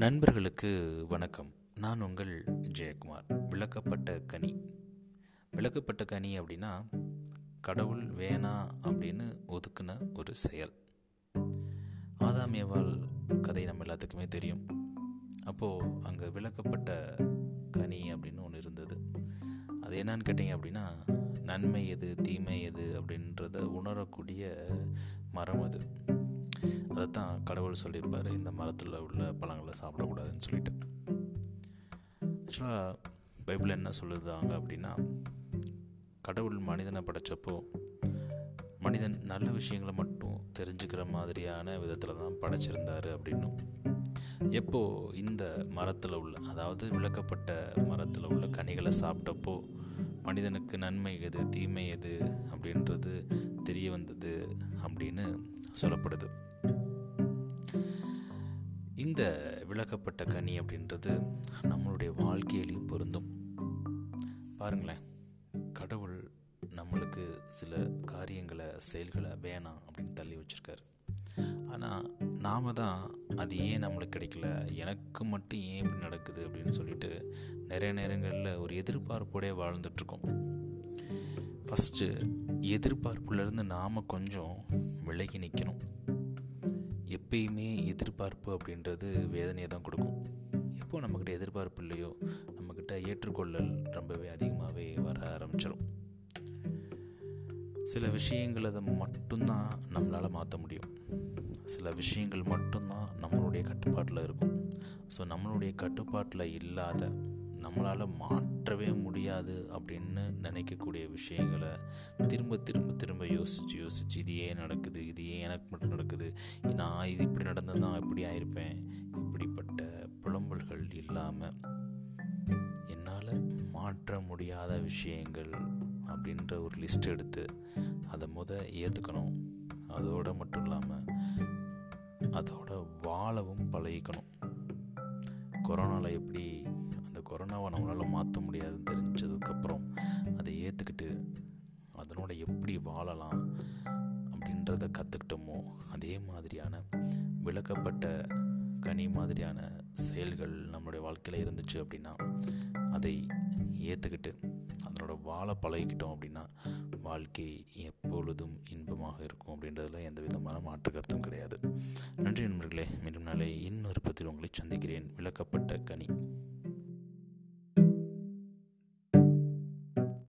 நண்பர்களுக்கு வணக்கம். நான் உங்கள் ஜெயக்குமார். விளக்கப்பட்ட கனி. விளக்கப்பட்ட கனி அப்படின்னா கடவுள் வேணா அப்படின்னு ஒதுக்குன ஒரு செயல். ஆதாமியவாள் கதை நம்ம எல்லாத்துக்குமே தெரியும். அப்போது அங்கே விளக்கப்பட்ட கனி அப்படின்னு ஒன்று இருந்தது. அது என்னன்னு கேட்டிங்க அப்படின்னா நன்மை எது தீமை எது அப்படின்றத உணரக்கூடிய மரம் அது. அதை தான் கடவுள் சொல்லியிருப்பார் இந்த மரத்தில் உள்ள பழங்களை சாப்பிடக்கூடாதுன்னு சொல்லிட்டு. ஆக்சுவலாக பைபிள் என்ன சொல்லுதாங்க அப்படின்னா கடவுள் மனிதனை படைச்சப்போ மனிதன் நல்ல விஷயங்களை மட்டும் தெரிஞ்சுக்கிற மாதிரியான விதத்தில் தான் படைச்சிருந்தார் அப்படின்னும். எப்போ இந்த மரத்தில் உள்ள அதாவது விளக்கப்பட்ட மரத்தில் உள்ள கனிகளை சாப்பிட்டப்போ மனிதனுக்கு நன்மை எது தீமை எது அப்படின்றது தெரிய வந்தது அப்படின்னு சொல்லப்படுது. இந்த விளக்கப்பட்ட கனி அப்படின்றது நம்மளுடைய வாழ்க்கையிலையும் பொருந்தும். பாருங்களேன் கடவுள் நம்மளுக்கு சில காரியங்களை செயல்களை வேணாம் அப்படின்னு தள்ளி வச்சுருக்காரு. ஆனால் நாம் தான் அது ஏன் நம்மளுக்கு கிடைக்கல? எனக்கு மட்டும் ஏன் இப்படி நடக்குது அப்படின்னு சொல்லிட்டு நிறைய நேரங்களில் ஒரு எதிர்பார்ப்போடே வாழ்ந்துட்டுருக்கோம். ஃபஸ்ட்டு எதிர்பார்ப்புலேருந்து நாம் கொஞ்சம் விலகி நிற்கணும் எப்பயுமே எதிர்பார்ப்பு அப்படின்றது வேதனையை தான் கொடுக்கும். எப்போ நம்மக்கிட்ட எதிர்பார்ப்பு இல்லையோ நம்மக்கிட்ட ஏற்றுக்கொள்ளல் ரொம்பவே அதிகமாகவே வர ஆரம்பிச்சிடும் சில விஷயங்கள் அதை மட்டும்தான் நம்மளால் மாற்ற முடியும். சில விஷயங்கள் மட்டும்தான் நம்மளுடைய கட்டுப்பாட்டில் இருக்கும். ஸோ நம்மளுடைய கட்டுப்பாட்டில் இல்லாத நம்மளால் மாற்றவே முடியாது அப்படின்னு நினைக்கக்கூடிய விஷயங்களை திரும்ப திரும்ப திரும்ப யோசித்து யோசித்து இது ஏன் நடக்குது இது ஏன் எனக்கு மட்டும் நடக்குது. நான் இது இப்படி நடந்தால் தான் இப்படி ஆயிருப்பேன். இப்படிப்பட்ட புலம்பல்கள் இல்லாமல் என்னால் மாற்ற முடியாத விஷயங்கள் அப்படின்ற ஒரு லிஸ்ட் எடுத்து அதை முத ஏற்றுக்கணும் அதோடு மட்டும் இல்லாமல் அதோட வாழவும் பழகிக்கணும். கொரோனாவில் எப்படி கொரோனாவை நம்மளால் மாற்ற முடியாதுன்னு தெரிஞ்சதுக்கப்புறம் அதை ஏற்றுக்கிட்டு அதனோட எப்படி வாழலாம் அப்படின்றத கற்றுக்கிட்டோமோ அதே மாதிரியான விளக்கப்பட்ட கனி மாதிரியான செயல்கள் நம்மளுடைய வாழ்க்கையில் இருந்துச்சு அப்படின்னா அதை ஏற்றுக்கிட்டு அதனோட வாழ பழகிக்கிட்டோம் அப்படின்னா வாழ்க்கை எப்பொழுதும் இன்பமாக இருக்கும் அப்படின்றதுல எந்த விதமான மாற்று கருத்தும் கிடையாது. நன்றி நண்பர்களே மீண்டும் நாளை இன்னொரு பத்தில் உங்களை சந்திக்கிறேன். விளக்கப்பட்ட கனி.